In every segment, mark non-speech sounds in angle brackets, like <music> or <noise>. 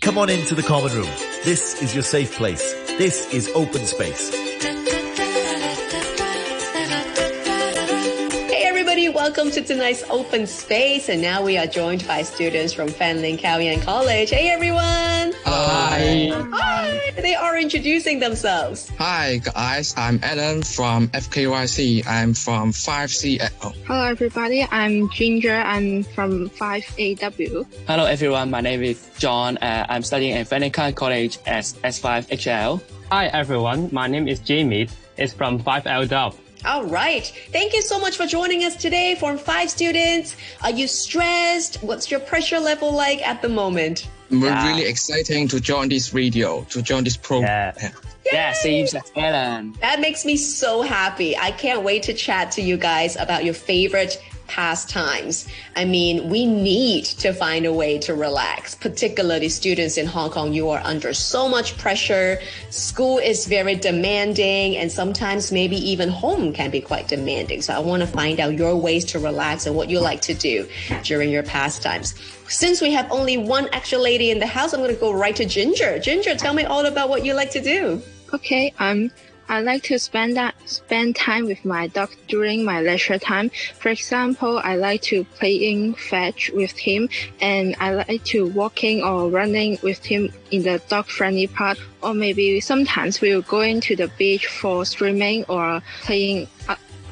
Come on into the common room. This is your safe place. This is open space. Welcome to tonight's open space. And now we are joined by students from Fanling Kau Yan College. Hey everyone! Hi. Hi! They are introducing themselves. Hi guys, I'm Alan from FKYC. I'm from 5C. Oh, Hello everybody, I'm Ginger. I'm from 5AW. Hello everyone, my name is John. Uh, I'm studying at Venica College as S5HL. Hi everyone, my name is Jamie. It's from 5L All right. Thank you so much for joining us today, Form 5 students. Are you stressed? What's your pressure level like at the moment? we're Yeah. really exciting to join this radio, to join this program. Yeah. Yeah, same as Alan. That makes me so happy. I can't wait to chat to you guys about your favorite pastimes. I mean, we need to find a way to relax, particularly students in Hong Kong. You are under so much pressure. School is very demanding, and sometimes maybe even home can be quite demanding. So I want to find out your ways to relax and what you like to do during your pastimes. Since we have only one extra lady in the house, I'm going to go right to Ginger. Ginger, tell me all about what you like to do. Okay, um, I like to spend that spend time with my dog during my leisure time. For example, I like to playing fetch with him, and I like to walking or running with him in the dog friendly park. Or maybe sometimes we'll go into the beach for swimming or playing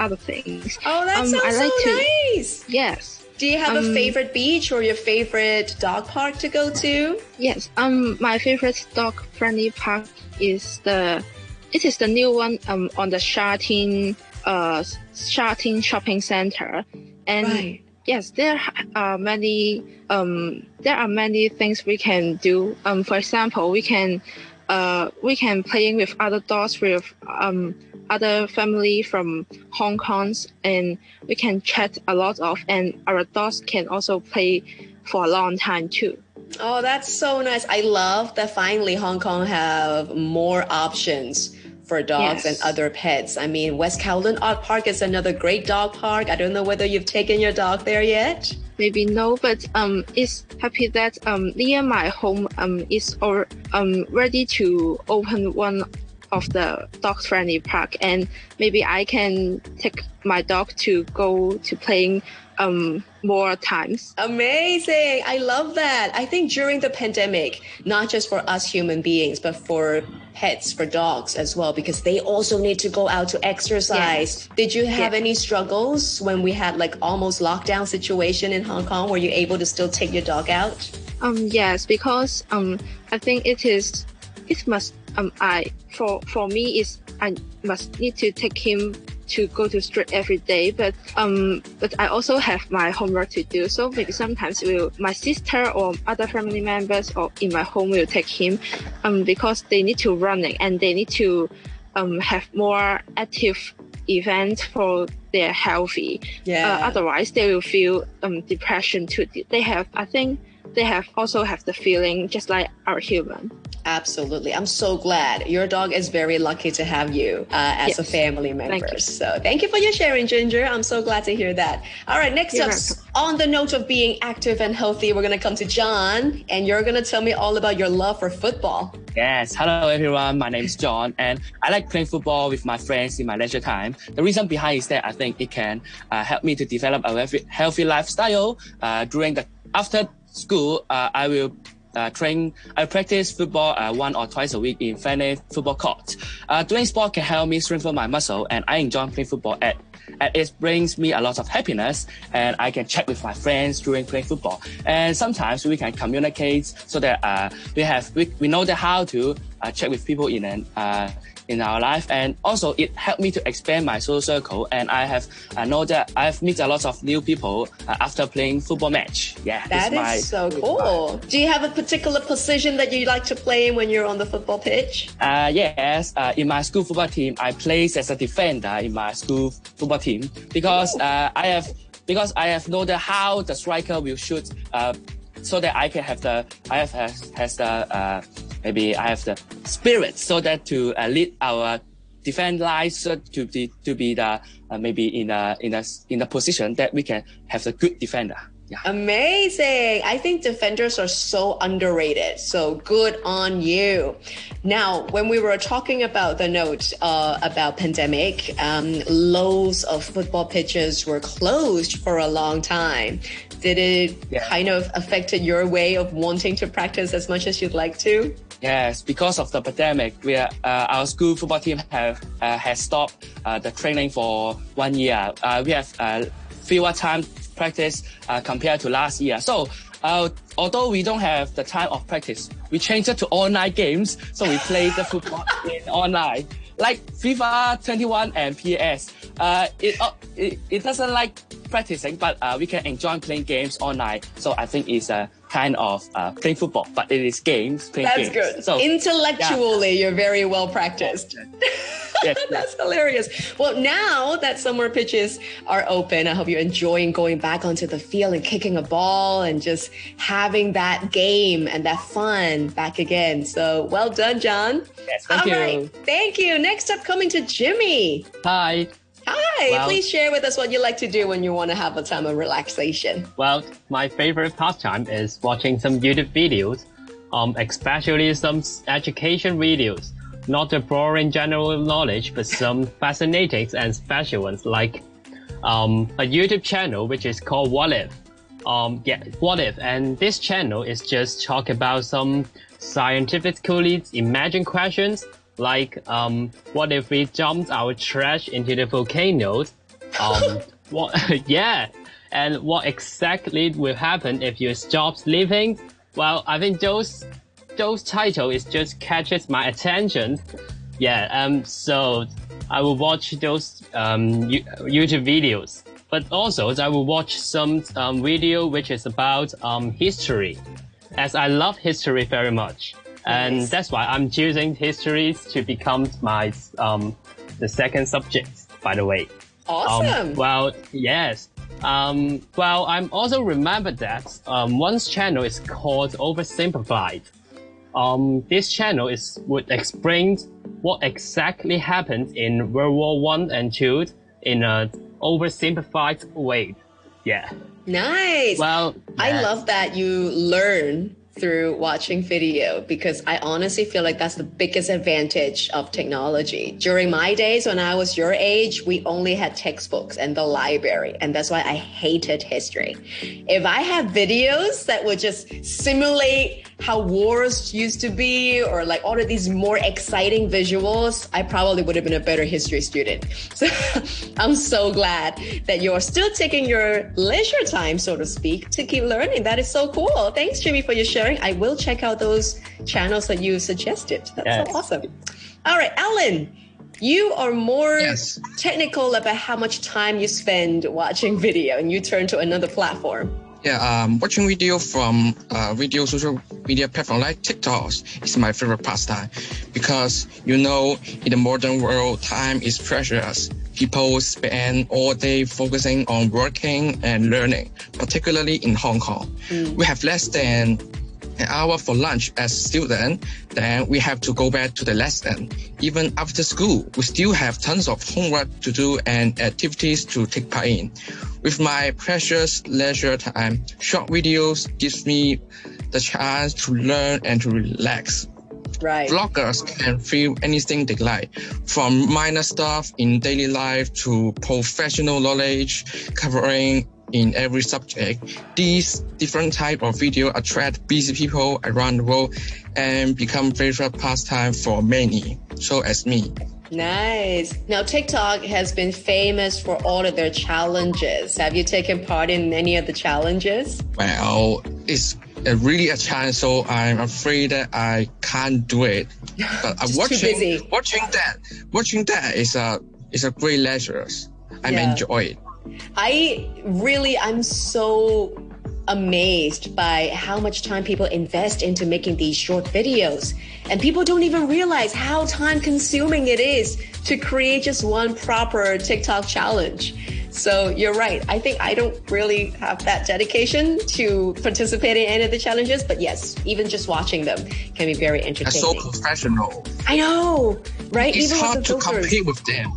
other things. Oh, that Um, sounds I like so to- nice. Yes. Do you have a Um, favorite beach or your favorite dog park to go to? Yes. Um, my favorite dog friendly park is the, it is the new one um on the Sha Tin uh shopping center, and Right. yes, there are many um there are many things we can do. Um, for example, we can uh we can playing with other dogs with um other family from Hong Kong's and we can chat a lot of and our dogs can also play for a long time too. Oh, that's so nice. I love that finally Hong Kong have more options for dogs Yes. and other pets. I mean, West Kowloon Art Park is another great dog park. I don't know whether you've taken your dog there yet. maybe no, but um, it's happy that um near my home um is or um ready to open one of the dog friendly park, and maybe I can take my dog to go to playing um more times. Amazing. I love that. I think during the pandemic, not just for us human beings, but for pets, for dogs as well, because they also need to go out to exercise. Did you have Yes. any struggles when we had like almost lockdown situation in Hong Kong? Were you able to still take your dog out? Um yes, because um I think it is it must um I for for me is I must need to take him to go to street every day but um but I also have my homework to do. So maybe sometimes will my sister or other family members or in my home will take him um because they need to running and they need to um have more active events for their healthy. Yeah. uh, otherwise they will feel um depression too. They have i think they have also have the feeling just like our human Absolutely. I'm so glad. Your dog is very lucky to have you uh, as a family member. you. So thank you for your sharing, Ginger. I'm so glad to hear that. All right, next You're up, welcome. on the note of being active and healthy, we're going to come to John, and you're going to tell me all about your love for football. Yes, hello everyone. My name is John, and I like playing football with my friends in my leisure time. The reason behind is that I think it can uh, help me to develop a healthy, healthy lifestyle. Uh, during the after school, uh, I will uh, train. I practice football uh, one or twice a week in Fanny football court. Uh, doing sport can help me strengthen my muscle, and I enjoy playing football at. And it brings me a lot of happiness, and I can chat with my friends during playing football. And sometimes we can communicate so that uh, we have we, we know that how to uh, chat with people in an uh, in our life, and also it helped me to expand my social circle. And I have I know that I've met a lot of new people uh, after playing football match. Yeah, That is my- so cool. Do you have a particular position that you like to play in when you're on the football pitch? Uh, yes, uh, in my school football team, I play as a defender in my school football team because uh, I have because I have know the how the striker will shoot, uh, so that I can have the I have has, has the uh, maybe I have the spirit so that to uh, lead our defense lines so to be to be the uh, maybe in a in a in a position that we can have a good defender. Yeah. Amazing. I think defenders are so underrated. So good on you. Now, when we were talking about the note uh, about pandemic, um, loads of football pitches were closed for a long time. Did it Yeah. kind of affected your way of wanting to practice as much as you'd like to? Yes, because of the pandemic, we are, uh, our school football team have uh, has stopped uh, the training for one year. Uh, we have uh, fewer time practice uh, compared to last year. So, uh, although we don't have the time of practice, we changed it to online games. So we play the football <laughs> in online, like FIFA 21 and PS. Uh, it, uh, it it doesn't like practicing, but uh, we can enjoy playing games online. So I think it's a kind of uh, playing football, but it is games playing That's games. good. So Intellectually, you're very well practiced. <laughs> yes, That's hilarious. Well, now that summer pitches are open, I hope you're enjoying going back onto the field and kicking a ball and just having that game and that fun back again. So well done, John. yes, thank All you. right. Thank you. Next up, coming to Jimmy. Hi. Hi. Well- Please share with us what you like to do when you want to have a time of relaxation. Well, my favorite pastime is watching some YouTube videos, um, especially some education videos. Not the boring general knowledge, but some <laughs> fascinating and special ones, like um, a YouTube channel which is called What If. Um, yeah, What If, and this channel is just talk about some scientifically imagined questions, like um, what if we dumped our trash into the volcanoes? Um, <laughs> what? <laughs> yeah, and what exactly will happen if you stop sleeping? Well, I think those those title is just catches my attention. Yeah, um, so I will watch those um, YouTube videos, but also I will watch some um, video which is about um, history, as I love history very much, and Nice. that's why I'm choosing history to become my um, the second subject. By the way. Awesome. Um, well, yes. Um, well, I'm also remember that um, one's channel is called Oversimplified. Um, this channel is would explain what exactly happened in World War One and Two in a oversimplified way. Yeah. nice. Well, I love that you learn through watching video because I honestly feel like that's the biggest advantage of technology. During my days when I was your age, we only had textbooks and the library, and that's why I hated history. If I had videos that would just simulate how wars used to be or like all of these more exciting visuals, I probably would have been a better history student. <laughs> So I'm so glad that you're still taking your leisure time, so to speak, to keep learning. That is so cool. Thanks, Jimmy, for your sharing. I will check out those channels that you suggested. That's Yes. so awesome. All right, Alan, you are more Yes. technical about how much time you spend watching video and you turn to another platform. Yeah, um, watching video from uh, video social media platform like TikTok is my favorite pastime because you know in the modern world time is precious. People spend all day focusing on working and learning, particularly in Hong Kong. We have less than an hour for lunch as student, then we have to go back to the lesson. Even after school, we still have tons of homework to do and activities to take part in. With my precious leisure time, short videos gives me the chance to learn and to relax. Right. Bloggers can film anything they like, from minor stuff in daily life to professional knowledge covering in every subject. These different type of video attract busy people around the world and become favorite pastime for many. So as me. Nice. Now, TikTok has been famous for all of their challenges. Have you taken part in any of the challenges? Well, it's a really a challenge, so I'm afraid that I can't do it. <laughs> But uh, I'm watching watching that watching that is a is a great leisure. I Yeah. enjoy it. I really, I'm so amazed by how much time people invest into making these short videos. And people don't even realize how time consuming it is to create just one proper TikTok challenge. So you're right. I think I don't really have that dedication to participate in any of the challenges, but yes, even just watching them can be very They're so professional. I know, right? It's even hard to compete with them.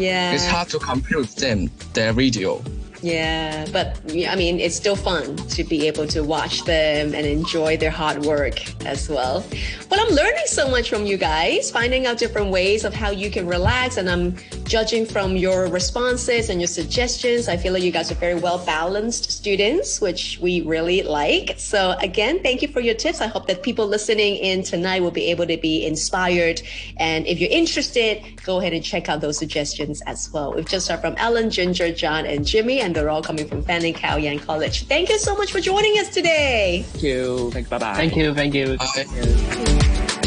Yeah. It's hard to compete with them. Their video. Yeah, but I mean, it's still fun to be able to watch them and enjoy their hard work as well. Well, I'm learning so much from you guys, finding out different ways of how you can relax, and I'm judging from your responses and your suggestions. I feel like you guys are very well balanced students, which we really like. So again, thank you for your tips. I hope that people listening in tonight will be able to be inspired. And if you're interested, go ahead and check out those suggestions as well. We've just heard from Ellen, Ginger, John, and Jimmy, and they're all coming from Fanling Kau Yan College. Thank you so much for joining us today. Thank you. Thank you. Bye bye. Thank you. Thank you. Bye.